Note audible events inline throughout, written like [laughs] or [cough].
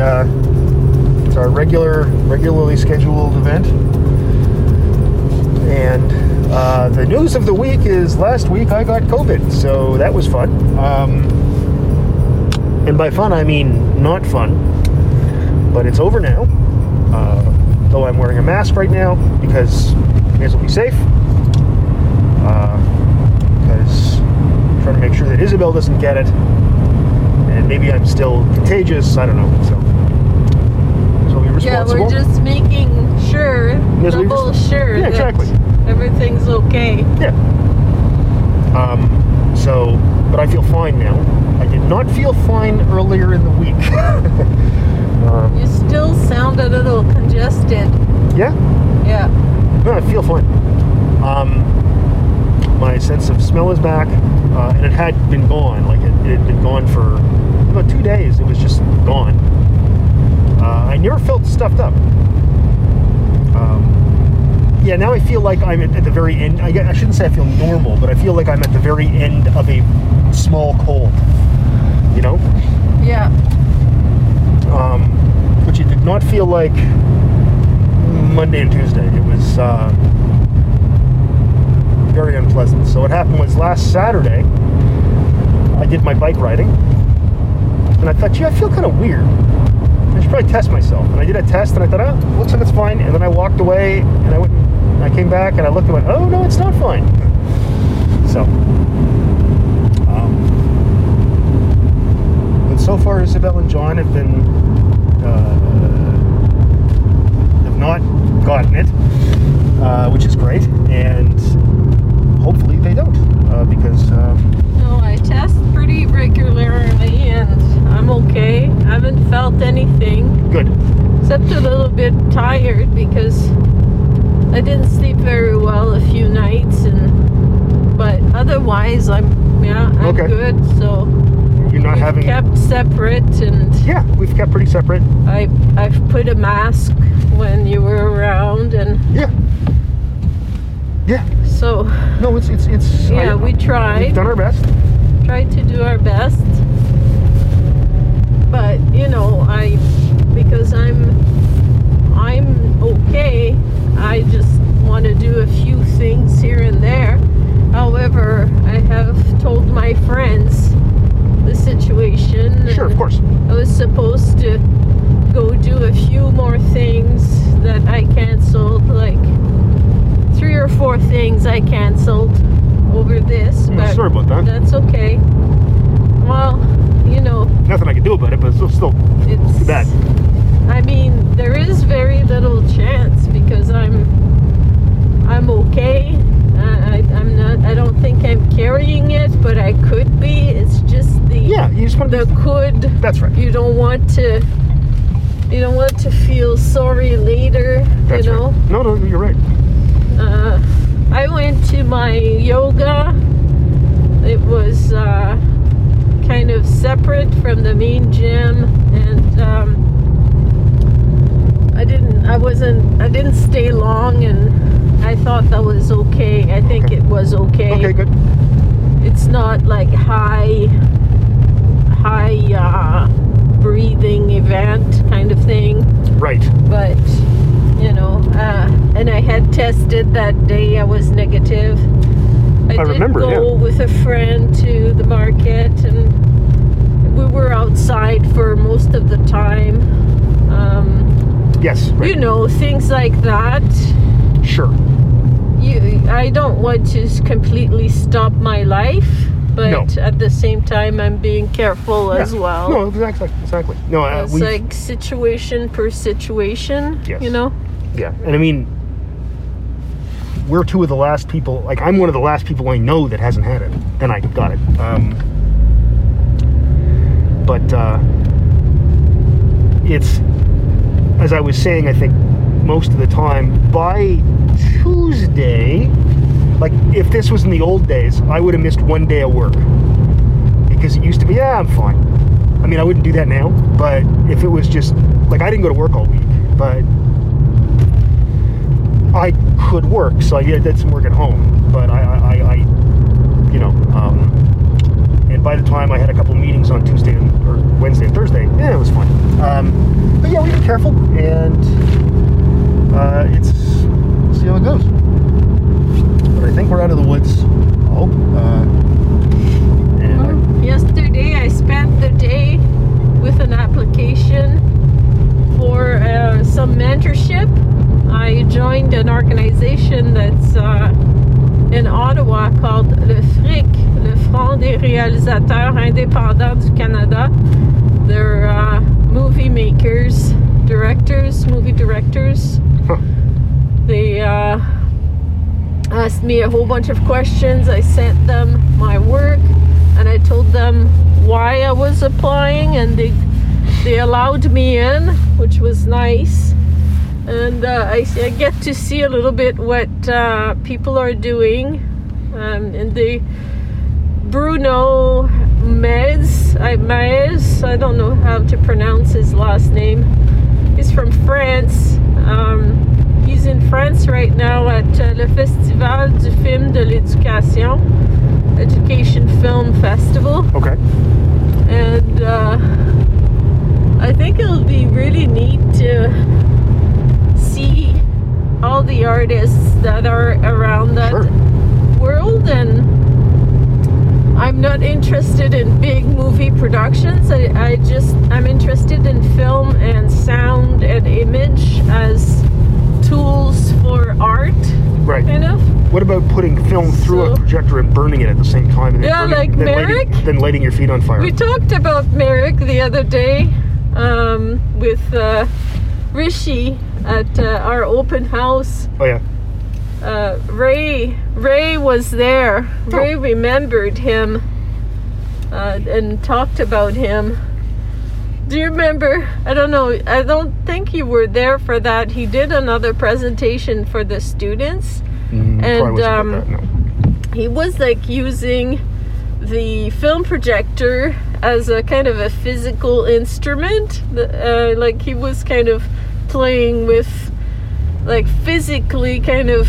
uh, it's our regular, regularly scheduled event, and uh, the news of the week is last week I got COVID, so that was fun. Um, and by fun I mean not fun, but it's over now. Uh, though I'm wearing a mask right now because may as well be safe. Because I'm trying to make sure that Isabelle doesn't get it and maybe I'm still contagious. I don't know. So, be Yeah, we're just making sure, Yes, double just- sure Yeah, that exactly. everything's okay. yeah. Um. So, but I feel fine now. I did not feel fine earlier in the week. [laughs] um, You still sound a little congested. yeah. Yeah. No, I feel fine. Um, my sense of smell is back, uh, and it had been gone. Like it, it had been gone for about two days. It was just gone. Uh, I never felt stuffed up. Um, yeah, now I feel like I'm at, at the very end. I, I shouldn't say I feel normal, but I feel like I'm at the very end of a small cold. You know, Yeah. um, which it did not feel like Monday and Tuesday. It was uh, very unpleasant. So what happened was last Saturday, I did my bike riding, and I thought, gee, I feel kind of weird. I should probably test myself. And I did a test, and I thought, oh, looks like it's fine. And then I walked away, and I went, and I came back, and I looked and went, oh no, it's not fine. So. Um, but so far, Isabelle and John have been uh, have not gotten it, uh, which is great, and hopefully they don't, uh, because um, No, I test pretty regularly and I'm okay. I haven't felt anything good. except a little bit tired because I didn't sleep very well a few nights and but otherwise I'm yeah, I'm Okay. good. So You're not we've having. kept separate and yeah, we've kept pretty separate. I I've put a mask when you were around and Yeah. Yeah. so No, it's it's it's. yeah, I- we tried. We've done our best. Tried to do our best. But you know, I because I'm I'm okay. I just want to do a few things here and there. However, I have told my friends the situation. Sure, of course. I was supposed to go do a few more things that I canceled, like three or four things I canceled over this. I'm but sorry about that. that's okay. Well, you know, Nothing I can do about it, but it's still, still it's too bad. I mean, there is very little chance because I'm I'm okay. I, I, I'm not. I don't think I'm carrying it, but I could be. It's just the Yeah, you just want the to. could. That's right. You don't want to. You don't want to feel sorry later. That's you know. right. No, no, you're right. Uh, I went to my yoga. It was uh, kind of separate from the main gym, and um, I didn't. I wasn't. I didn't stay long, and I thought that was okay. I think Okay. it was okay. Okay, good. It's not like high, high uh, breathing event kind of thing Right. but you know, uh, and I had tested that day. I was negative. I, I did remember, go with a friend to the market, and we were outside for most of the time. Um, Yes. Right. You know, things like that. Sure. You, I don't want to completely stop my life, but No. at the same time, I'm being careful as well. No, exactly. Exactly. No, uh, it's like situation per situation. Yes. You know. Yeah, and I mean, we're two of the last people. Like, I'm one of the last people I know that hasn't had it, and I got it. Um, but uh, it's, as I was saying, I think most of the time by Tuesday, like if this was in the old days, I would have missed one day of work because it used to be, yeah, I'm fine. I mean, I wouldn't do that now, but if it was just like I didn't go to work all week, but I could work, so I did, some work at home. But I, I, I, you know, um, and by the time I had a couple meetings on Tuesday and, or Wednesday and Thursday. Yeah, it was fun. Um, but yeah, we be careful, and uh, it's we'll see how it goes. But I think we're out of the woods. Hope. Uh, and I- Yesterday, I spent the day with an application for uh, some mentorship. I joined an organization that's uh, in Ottawa called le FRIC, le Front des réalisateurs indépendants du Canada. They're uh, movie makers, directors, movie directors. Huh. They uh, asked me a whole bunch of questions. I sent them my work and I told them why I was applying, and they they allowed me in, which was nice. And uh, I, I get to see a little bit what uh, people are doing. Um, and the Bruno Mez, I, Maez, I don't know how to pronounce his last name. He's from France. Um, he's in France right now at uh, le Festival du Film de l'Éducation, Education Film Festival okay. and uh, I think it'll be really neat to see all the artists that are around that Sure. world and I'm not interested in big movie productions. I, I just I'm interested in film and sound and image as tools for art, Right. kind of. What about putting film through a projector and burning it at the same time? And then Yeah, burning, like then lighting, Merrick? then lighting your feet on fire. We talked about Merrick the other day um, with uh, Rishi at uh, our open house. oh yeah. Uh, Ray Ray was there. Ray remembered him uh, and talked about him. Do you remember? I don't know. I don't think you were there for that. He did another presentation for the students. Mm, And, um, that, no. he was like using the film projector as a kind of a physical instrument uh, like he was kind of playing with like physically kind of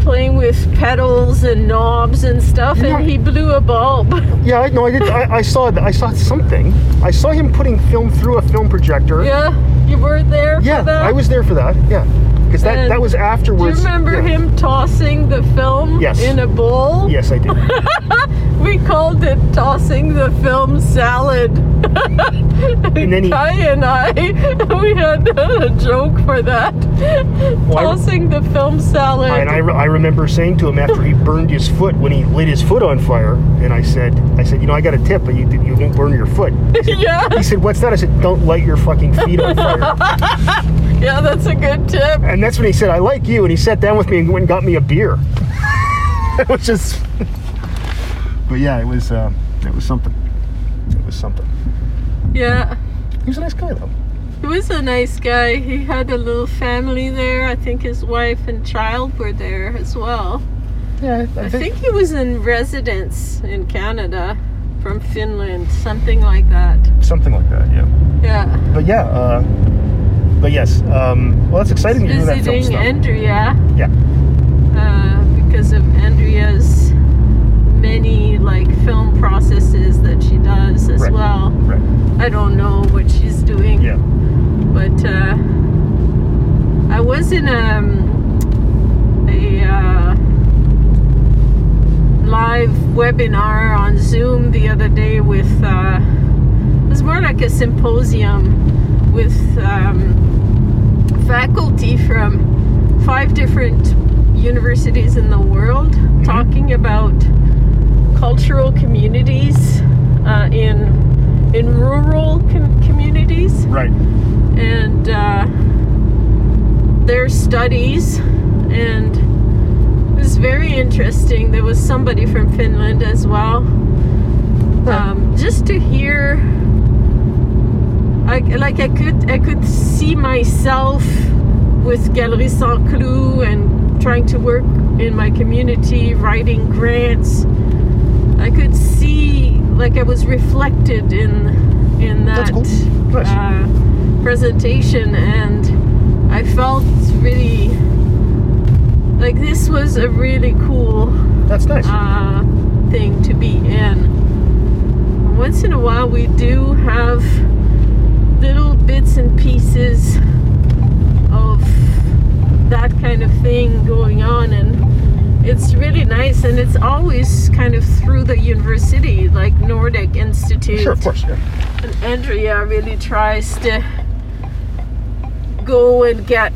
playing with pedals and knobs and stuff Yeah. and he blew a bulb [laughs] Yeah, I- no, I did. I, I saw. I saw something. I saw him putting film through a film projector. yeah you were there Yeah, for that I was there for that. Yeah, because that And that was afterwards. do you remember yeah. him tossing the film Yes. in a bowl Yes, I do. [laughs] We called it tossing the film salad. And then he- Kai and I, [laughs] we had a joke for that. I- tossing the film salad. and I, I remember saying to him after he burned his foot when he lit his foot on fire, and I said, I said, you know, I got a tip, but you you won't burn your foot. [laughs] yeah, He said, what's that? I said, don't light your fucking feet on fire. Yeah, that's a good tip. And that's when he said, I like you, and he sat down with me and went and got me a beer. [laughs] it was just. But yeah, it was uh, it was something. It was something. Yeah, He was a nice guy though. he was a nice guy. He had a little family there. I think his wife and child were there as well. Yeah, I think he was in residence in Canada from Finland, something like that. something like that. Yeah. Yeah. But yeah. Uh, but yes. Um, well, that's exciting to do that film visiting stuff. Andrea yeah. uh, because of Andrea's many like film processes that she does as Right. well. Right. I don't know what she's doing, Yeah. but uh, I was in um, a uh, live webinar on Zoom the other day with. Uh, it was more like a symposium with um, faculty from five different universities in the world talking about cultural communities uh, in in rural com- communities. Right. and uh, their studies. And it was very interesting. There was somebody from finland as well. Um, just to hear I, like I could I could see myself with Galerie Saint Clou and trying to work in my community, writing grants. I could see like I was reflected in in that cool. Uh, presentation, and I felt really like this was a really cool That's nice. uh, thing to be in. Once in a while, we do have little bits and pieces of that kind of thing going on and it's really nice and it's always kind of through the university like NORDIK Institute Sure, of course. Yeah. and andrea really tries to go and get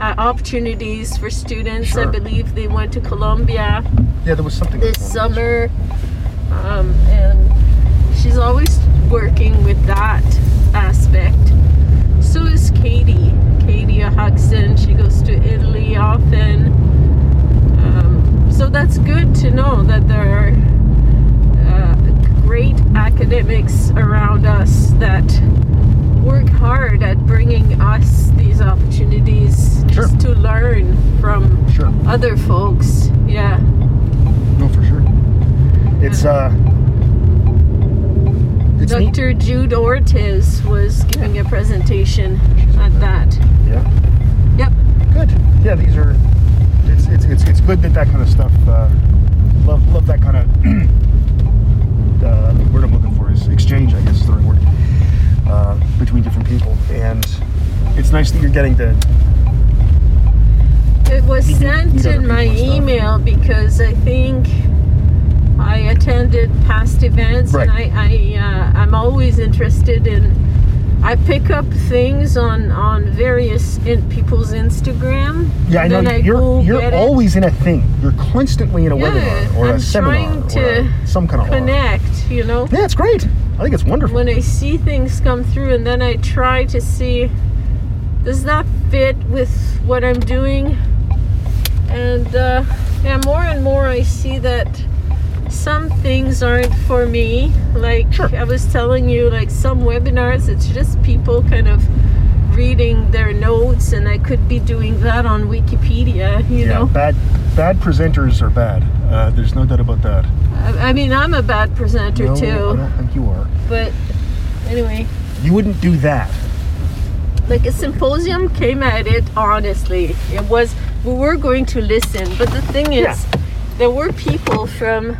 uh, opportunities for students Sure. i believe they went to columbia Yeah, there was something this summer um, and she's always working with that aspect so is katie katie huxton she goes to italy often um, so that's good to know that there are uh, great academics around us that work hard at bringing us these opportunities Sure. just to learn from Sure. other folks yeah No, for sure. It's uh. It's neat. Dr. Jude Ortiz was giving a presentation at that. Yeah. Yep. Good. Yeah, these are. It's it's it's, it's good that that kind of stuff. Uh, love love that kind of. [clears throat] uh, the word I'm looking for is exchange. I guess is the right word. Uh, between different people, and it's nice that you're getting to. It was sent in my people and stuff. email because I think I attended past events Right. and I, I uh, I'm always interested in I pick up things on on various in people's Instagram. Yeah, I know I you're you're get it. always in a thing. You're constantly in a Yeah, webinar or a I'm seminar trying or a, some kind of connect, you know. Yeah, it's great. I think it's wonderful. when I see things come through and then I try to see does that fit with what I'm doing and uh, yeah more and more I see that some things aren't for me like Sure. I was telling you like some webinars it's just people kind of reading their notes and I could be doing that on Wikipedia you yeah, know bad bad presenters are bad. Uh, there's no doubt about that. I, I mean I'm a bad presenter too. no, I don't think you are. but anyway You wouldn't do that. like a symposium came at it honestly it was we were going to listen but the thing is Yeah. there were people from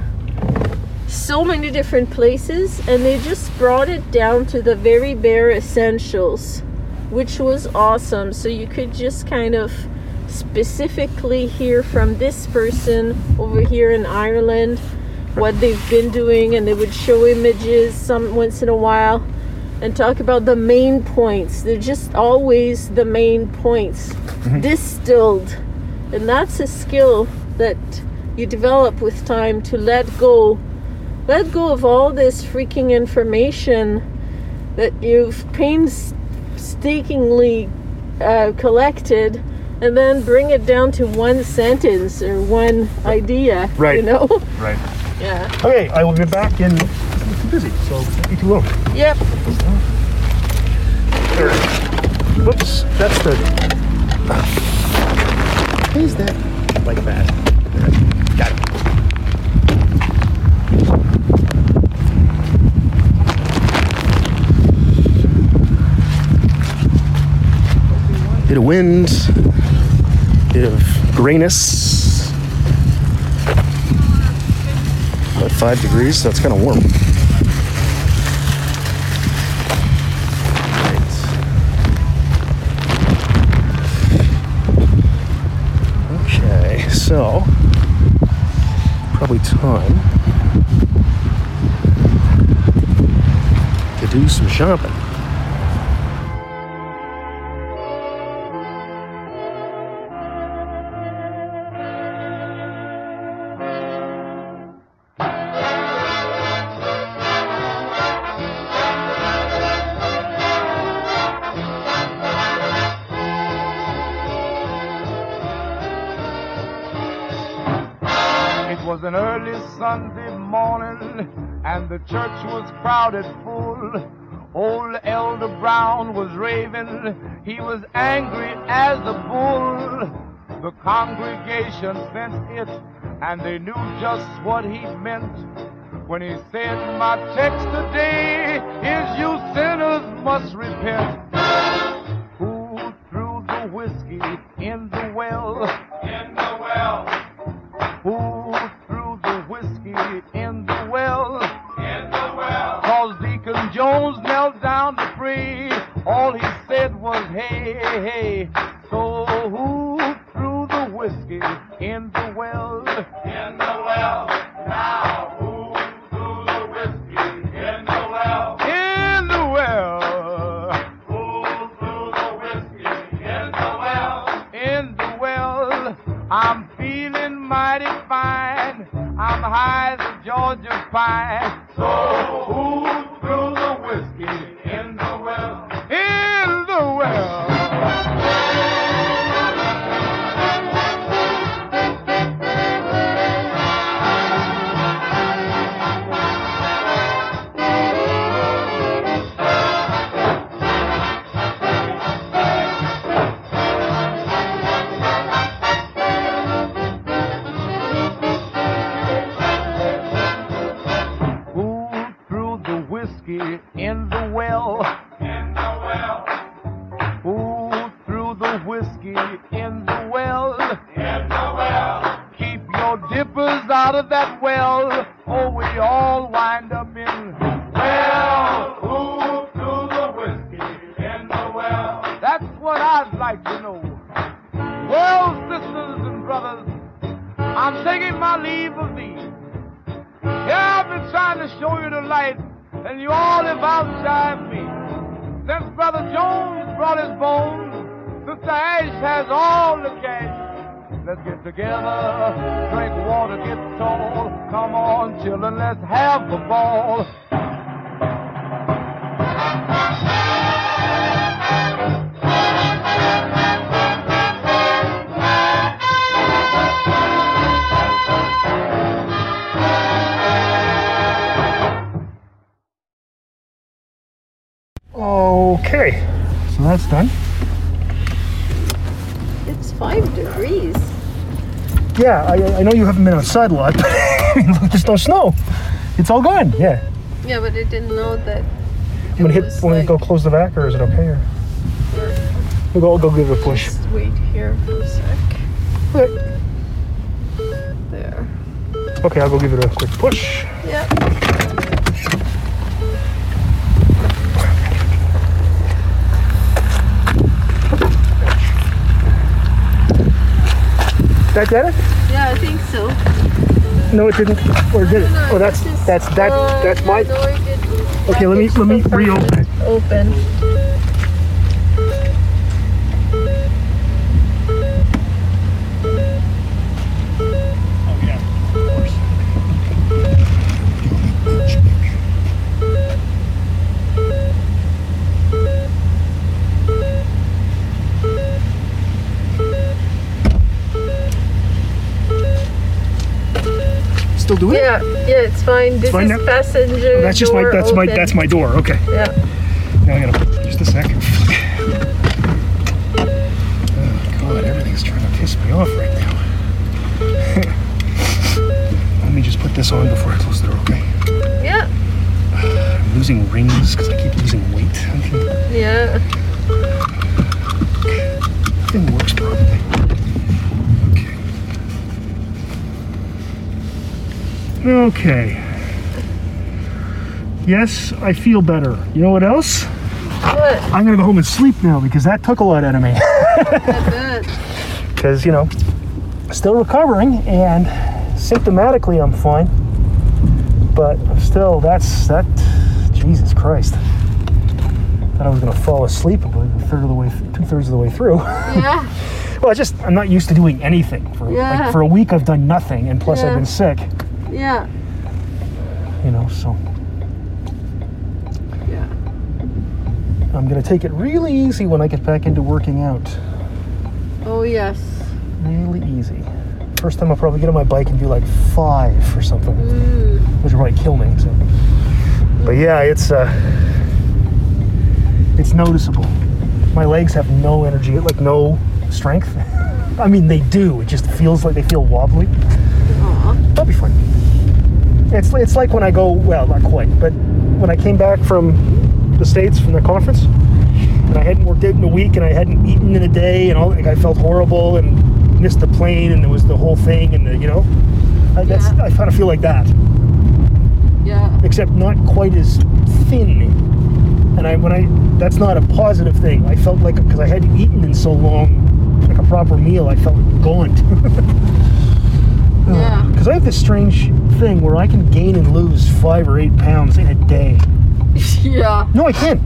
so many different places and they just brought it down to the very bare essentials which was awesome. So you could just kind of specifically hear from this person over here in Ireland what they've been doing and they would show images some once in a while and talk about the main points. They're just always the main points. Mm-hmm. Distilled. And that's a skill that you develop with time to let go let go of all this freaking information that you've painstakingly uh, collected and then bring it down to one sentence or one idea Right. you know Right. [laughs] yeah Okay, I will be back in. I'm too busy, so don't be too long. yep There. Whoops, that's the. Why is that like that? There. Got it. Bit of wind, bit of grayness. About five degrees, so kind of warm. Okay, so probably time to do some shopping. The church was crowded full. Old Elder Brown was raving, he was angry as a bull. The congregation sensed it, and they knew just what he meant. When he said, My text today is you sinners must repent. Who threw the whiskey hey, hey. So who threw the whiskey in the well? In the well. Now who threw the whiskey in the well? In the well. Who threw the whiskey in the well? in the well. I'm feeling mighty fine. I'm high as a Georgia pine. Taking my leave of thee. Yeah, I've been trying to show you the light, and you all have outshined me. Since Brother Jones brought his bones, Sister Ash has all the cash. Let's get together, drink water, get tall. Come on, children, let's have a ball. Done. It's five degrees. Yeah, I, I know you haven't been outside a lot, [laughs] but there's no snow. It's all gone. Yeah. Yeah, but I didn't know that. I'm gonna hit. was Want to like- go close the back, or is it okay? Or we'll go. I'll go give it a push. Just wait here for a sec. Okay. There. Okay, I'll go give it a quick push. Yeah. That did it? Yeah, I think so. No, it didn't. Or did it? Oh, that's that's that. uh, That's my. it didn't. Okay, let me- let me reopen. Open. Still doing it? Yeah, yeah, it's fine. This fine is now? passenger. Oh, that's just my. door That's my that's my door. Okay. Yeah. Now I gotta just a second. [laughs] Oh god, everything's trying to piss me off right now. [laughs] Let me just put this on before I close the door, okay? Yeah. I'm losing rings because I keep losing weight. Yeah. Everything works properly. Okay. Yes, I feel better. You know what else? What? I'm gonna go home and sleep now because that took a lot out of me. [laughs] Because you know still recovering and symptomatically i'm fine but still that's that jesus christ thought i was going to fall asleep about a third of the way two-thirds of the way through Yeah. [laughs] well I just i'm not used to doing anything for Yeah. like for a week i've done nothing and plus i've been sick Yeah. you know so Yeah. i'm going to take it really easy when i get back into working out Oh yes. really easy first time i'll probably get on my bike and do like five or something Mm. which will probably kill me. So. But yeah, it's uh, it's noticeable. My legs have no energy, like no strength. [laughs] I mean, they do. It just feels like they feel wobbly. Aw. That'll be fun. It's it's like when I go well, not quite, but when I came back from the states from the conference, and I hadn't worked out in a week, and I hadn't eaten in a day, and all. Like I felt horrible and missed the plane, and it was the whole thing, and the, you know, I, that's, Yeah. I kind of feel like that Yeah. except not quite as thin. And I when I that's not a positive thing. I felt like because I hadn't eaten in so long, like a proper meal, I felt gaunt. [laughs] Yeah. Because I have this strange thing where I can gain and lose five or eight pounds in a day. [laughs] yeah. No, I can't.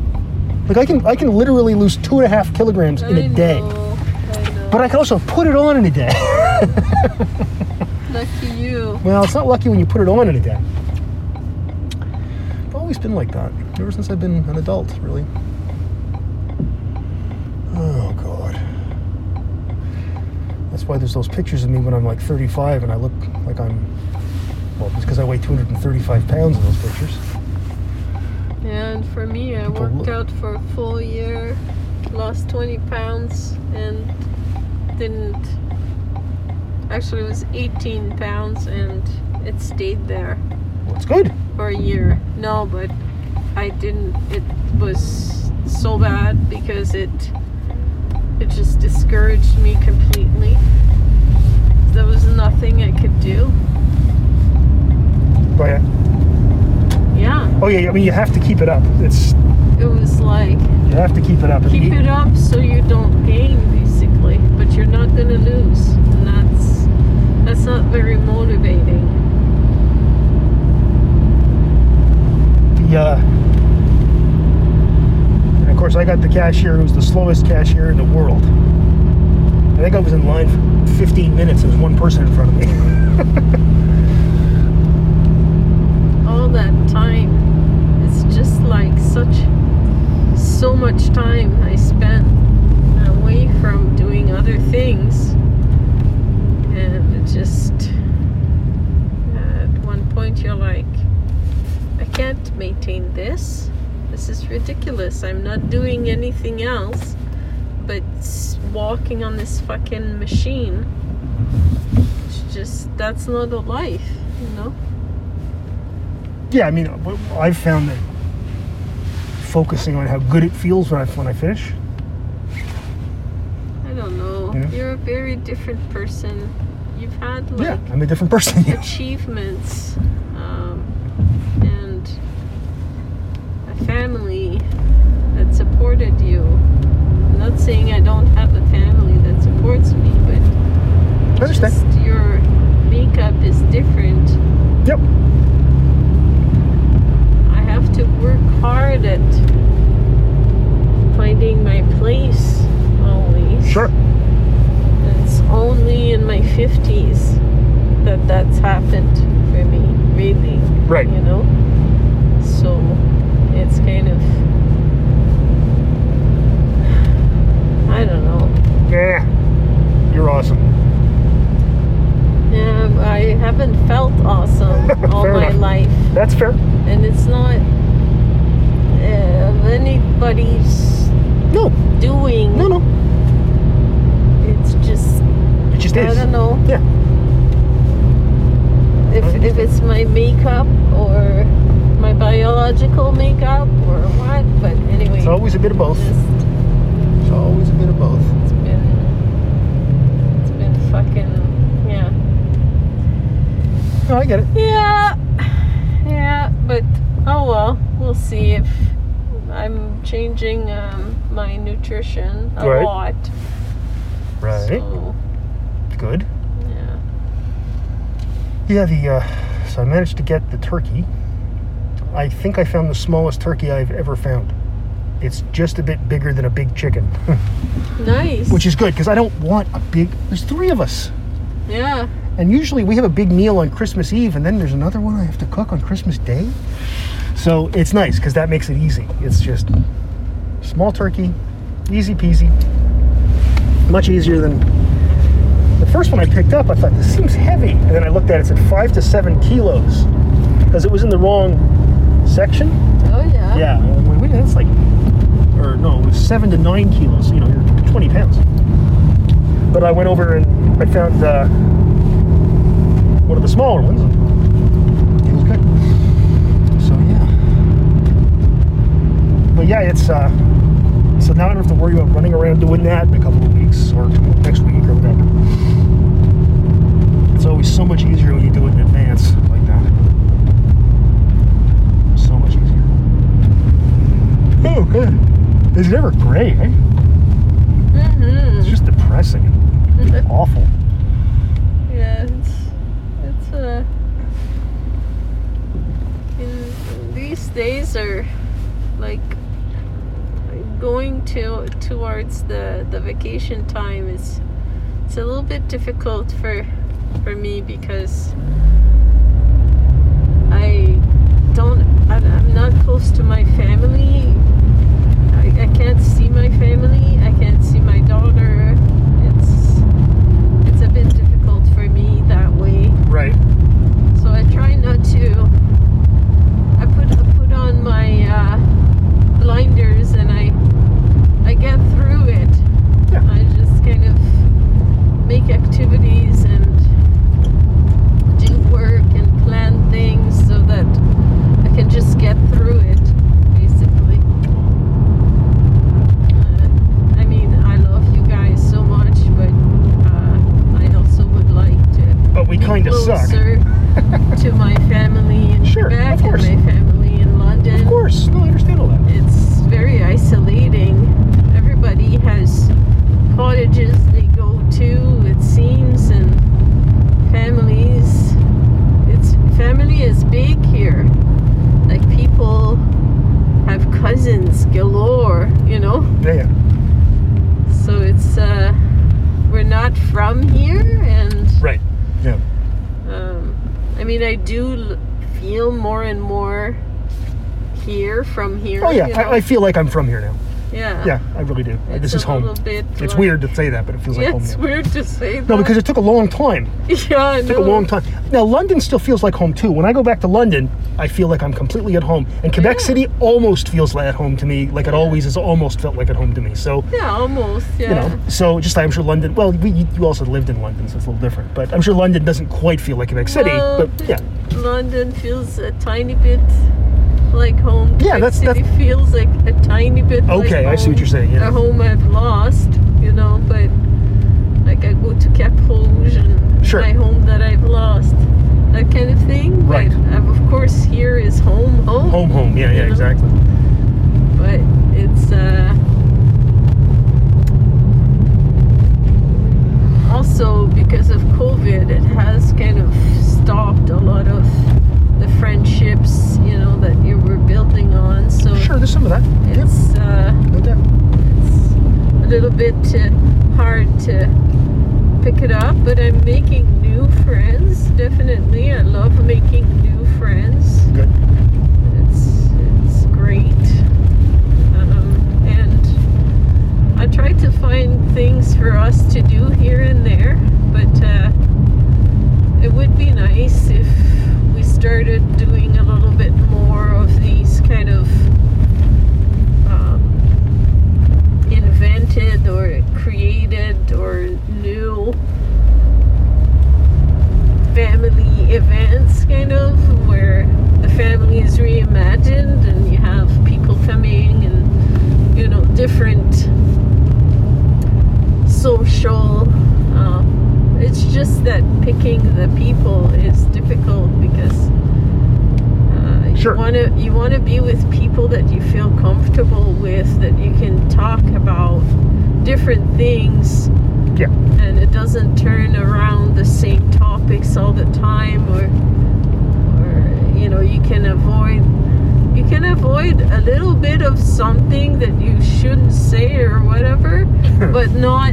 Like I can I can literally lose two and a half kilograms in I a day. know, I know. But I can also put it on in a day. [laughs] Lucky you. well, it's not lucky when you put it on in a day. I've always been like that. Ever since I've been an adult, really. Oh god. That's why there's those pictures of me when I'm like 35 and I look like I'm well, it's because I weigh 235 pounds in those pictures. And for me, I People worked look- out for a full year, lost 20 pounds, and didn't. Actually, it was 18 pounds, and it stayed there Well, it's good. for a year. No, but I didn't. It was so bad because it it just discouraged me completely. There was nothing I could do. But yeah. Yeah, Oh yeah, I mean you have to keep it up. It's it was like you have to keep it up. keep it up so you don't gain basically but you're not gonna lose and that's that's not very motivating the uh, of course I got the cashier who was the slowest cashier in the world. I think I was in line for 15 minutes. There was one person in front of me. [laughs] all that time it's just like such so much time i spent away from doing other things and it just at one point you're like i can't maintain this this is ridiculous i'm not doing anything else but walking on this fucking machine it's just that's not a life you know yeah, I mean I've found that focusing on how good it feels when I when I finish. I don't know. Yeah. You're a very different person. You've had like yeah, I'm a different person. [laughs] achievements um, and a family that supported you. I'm not saying I don't have a family that supports me, but just your makeup is different. Yep. I have to work hard at finding my place always. Sure. It's only in my 50s that that's happened for me, really. Right. You know? So it's kind of. I don't know. Yeah. You're awesome. Yeah, I haven't felt awesome [laughs] all my enough. life. That's fair. And it's not uh, anybody's No, doing. no, no. It's just. It just I is. don't know. Yeah. if, if it's my makeup or biological makeup or what. But anyway, It's always a bit of both. It's always a bit of both. it's been it's been fucking yeah No, I get it. yeah yeah. But oh well, we'll see if I'm changing um, my nutrition a Right. lot. Right. So Good. yeah. Yeah, the uh, so I managed to get the turkey. I think I found the smallest turkey I've ever found. It's just a bit bigger than a big chicken, [laughs] Nice. which is good because I don't want a big. There's three of us, yeah. and usually we have a big meal on Christmas Eve, and then there's another one I have to cook on Christmas Day. So it's nice because that makes it easy. It's just small turkey, easy peasy, much easier than the first one I picked up. I thought this seems heavy, and then I looked at it. It said five to seven kilos because it was in the wrong section. Oh yeah. Yeah, I'm like, that's like, or no, it was seven to nine kilos. You know, you're 20 pounds. But I went over and I found uh, one of the smaller ones. It was good. So yeah. But yeah, it's uh, so now I don't have to worry about running around doing that in a couple of weeks or next week or whatever. It's always so much easier when you do it in advance like that. So much easier. Oh It's never great. Eh? Mm-hmm. It's just depressing. It's [laughs] Awful. Yeah, it's it's uh in, these days are like going to towards the the vacation time is it's a little bit difficult for for me because I don't I'm I'm not close to my family. I, I can't see my family. I can't see my daughter. It's it's a bit difficult for me that way. Right. So I try not to. I put I put on my uh, blinders and I I get through it. Yeah. I just kind of make activities and do work and plan things so that I can just get through it, basically. Uh, I mean, I love you guys so much, but uh, I also would like to But we be kind of suck. closer to my family in Sure, Quebec of course. and my family in London. Of course. No, I understand all that. It's very isolating. Everybody has cottages they go to, it seems, and families. It's family is big here. Like people have cousins galore, you know. Yeah, yeah. So it's uh, we're not from here, and Right. Yeah. um, I mean, I do l- feel more and more here from here. Oh yeah. you know? I, I feel like I'm from here now. yeah. Yeah, I really do. It's this is home. little bit It's like- weird to say that, but it feels like Yeah, home it's now. weird to say that. No, because it took a long time. [laughs] yeah, I It took a long time. Now London still feels like home too. When I go back to London, I feel like I'm completely at home. And Quebec Yeah. City almost feels like at home to me, like it always has almost felt like at home to me. So Yeah, almost. Yeah. you know, so just I'm sure London. Well, we, you also lived in London, so it's a little different. But I'm sure London doesn't quite feel like Quebec City. Well, but yeah, London feels a tiny bit like home. Yeah, Quebec that's- City that's- feels like a tiny bit. like Okay, I see what home. you're saying, yeah. A home I've lost, you know, but like I go to Cap Rouge and Sure. my home that I've lost, that kind of thing. Right. But um, of course, here is home, home. home, home. Yeah, you yeah, know? exactly. But it's uh, also because of COVID, it has kind of stopped a lot of the friendships, you know, that you were building on. So Sure, there's some of that. Yep, it's uh, it's a little bit uh, hard to pick it up, but I'm making new friends. Definitely, I love making new friends. Good. It's it's great, um, and I try to find things for us to do here and there. But uh, it would be nice if started doing a little bit more of these kind of um, invented or created or new family events, kind of, where the family is reimagined and you have people coming and, you know, different social. Um, it's just that picking the people is difficult because uh, Sure. you want to you want to be with people that you feel comfortable with, that you can talk about different things Yeah. and it doesn't turn around the same topics all the time or or you know you can avoid you can avoid a little bit of something that you shouldn't say or whatever [laughs] but not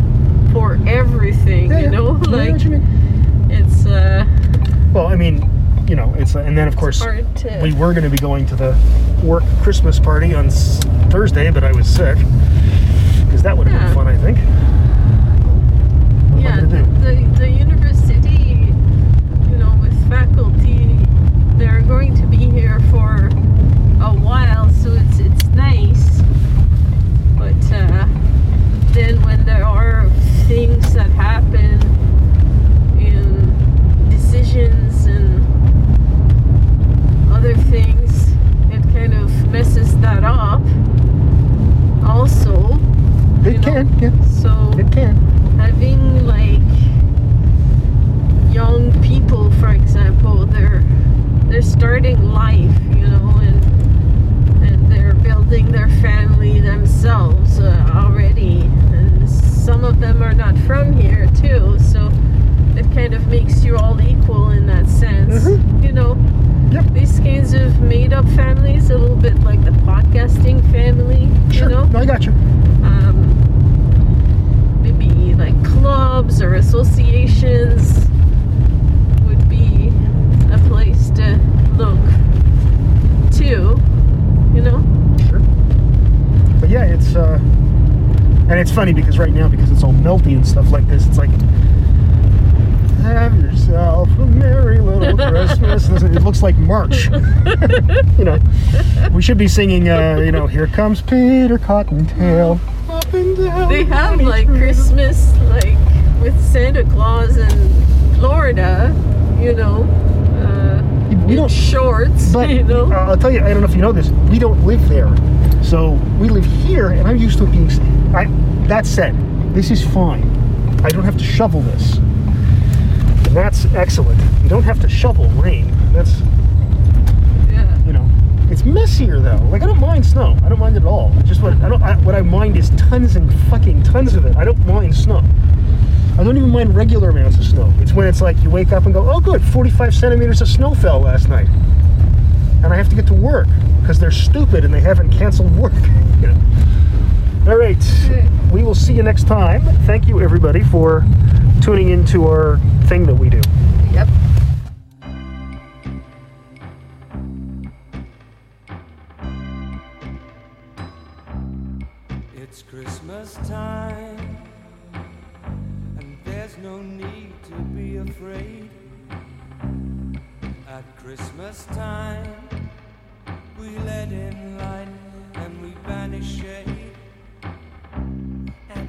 for everything Yeah, you know Yeah, I know like what you mean. it's uh Well, I mean, you know, it's and then of course to we were going to be going to the work Christmas party on s- Thursday, but I was sick because that would have Yeah. been fun. I think. What yeah am I gonna do? the, the university you know with faculty they're going to be here for a while so it's it's nice but uh, then when there are things that happen in decisions and other things it kind of messes that up also It you know. can, yeah, so it can. having like young people for example they're they're starting life you know and and they're building their family themselves yeah, it's uh, and it's funny because right now because it's all melty and stuff like this, it's like have yourself a merry little [laughs] Christmas. It looks like March. [laughs] you know, we should be singing. Uh, you know, here comes Peter Cottontail. Up and down They have like. Christmas, like with Santa Claus in Florida, you know, uh, We in don't- shorts, [laughs] But you know. uh, I'll tell you, I don't know if you know this. We don't live there, so we live here, and I'm used to it being. I, that said, this is fine. I don't have to shovel this, and that's excellent. You don't have to shovel rain. That's yeah. you know, it's messier though. Like I don't mind snow. I don't mind it at all. It's just what I don't. I, what I mind is tons and fucking tons of it. I don't mind snow. I don't even mind regular amounts of snow. It's when it's like you wake up and go, oh good, 45 centimeters of snow fell last night, and I have to get to work because they're stupid and they haven't canceled work. [laughs] You know. All right, Okay. we will see you next time. Thank you everybody for tuning into our thing that we do. Yep. It's Christmas time, and there's no need to be afraid. At Christmas time, we let in light and we banish shade.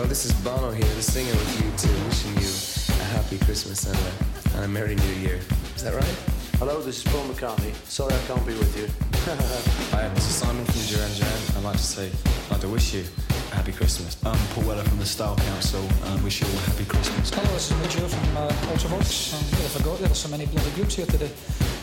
well, this is Bono here, the singer with U2, wishing you a happy Christmas and a, and a Merry New Year. Is that right? Hello, this is Paul McCartney. Sorry I can't be with you. [laughs] Hi, this is Simon from Duran Duran. I'd like to say, I'd like to wish you a happy Christmas. I'm Paul Weller from the Style Council, and I wish you all a happy Christmas. Hello, this is Midge here from uh, Ultravox. Um, yeah, I forgot there were so many bloody groups here today.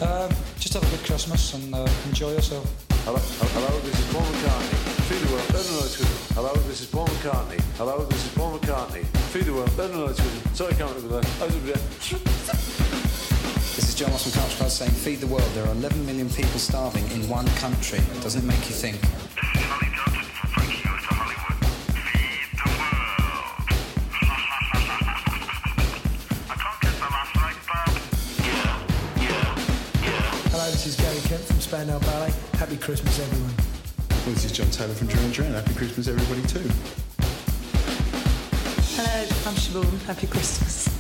Um, just have a good Christmas and uh, enjoy yourself. Hello, hello, this is Paul McCartney. Feed the world, no, no, no, it's good. Hello, this is Paul McCartney. Hello, this is Paul McCartney. Feed the world, no, no, no, it's good. Sorry, I can't remember that. I was. This is Jon Moss from Culture Club saying, feed the world. There are 11 million people starving in one country. Doesn't it make you think? Holly Johnson from Frankie Goes to Hollywood. Feed the world. I can't get the last line, Bob. Yeah, yeah, yeah. Hello, this is Gary Kemp from Spandau Ballet. Happy Christmas, everyone. Well, this is John Taylor from Duran Duran. Happy Christmas, everybody, too. Hello, I'm Siobhan. Happy Christmas.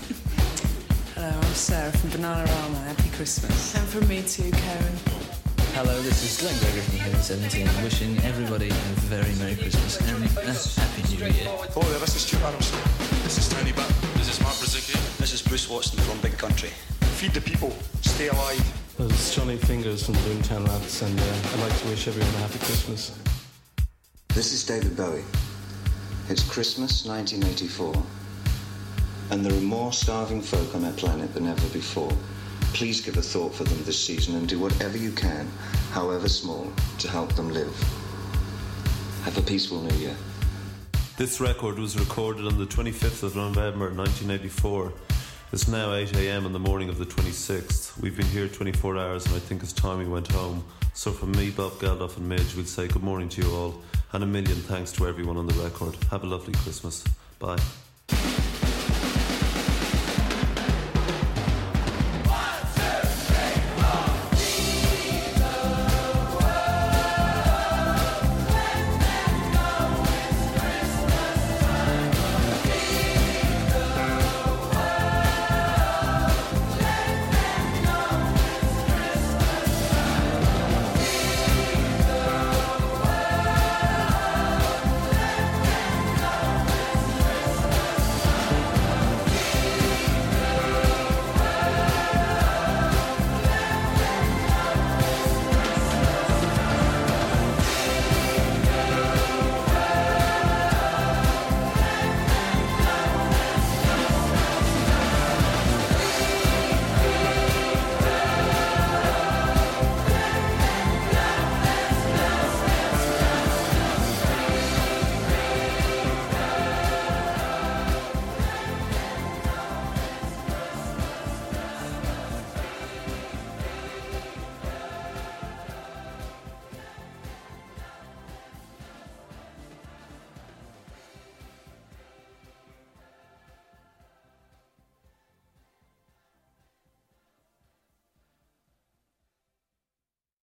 [laughs] Hello, I'm Sarah from Banana Bananarama. Happy Christmas. And from me too, Keren. Hello, this is Glenn Gregory here at 17, wishing everybody a very Merry Christmas and a Happy New Year. Oh, yeah, this is Stuart Adamson. This is Tony Butt. This is Mark Brzezicki. This is Bruce Watson from Big Country. Feed the people. Stay alive. It's Johnny Fingers from Boomtown Rats, and uh, I'd like to wish everyone a happy Christmas. This is David Bowie. It's Christmas 1984, and there are more starving folk on our planet than ever before. Please give a thought for them this season and do whatever you can, however small, to help them live. Have a peaceful new year. This record was recorded on the 25th of November 1984. It's now 8am on the morning of the 26th. We've been here 24 hours and I think it's time we went home. So from me, Bob Geldof and Midge, we'll say good morning to you all and a million thanks to everyone on the record. Have a lovely Christmas. Bye.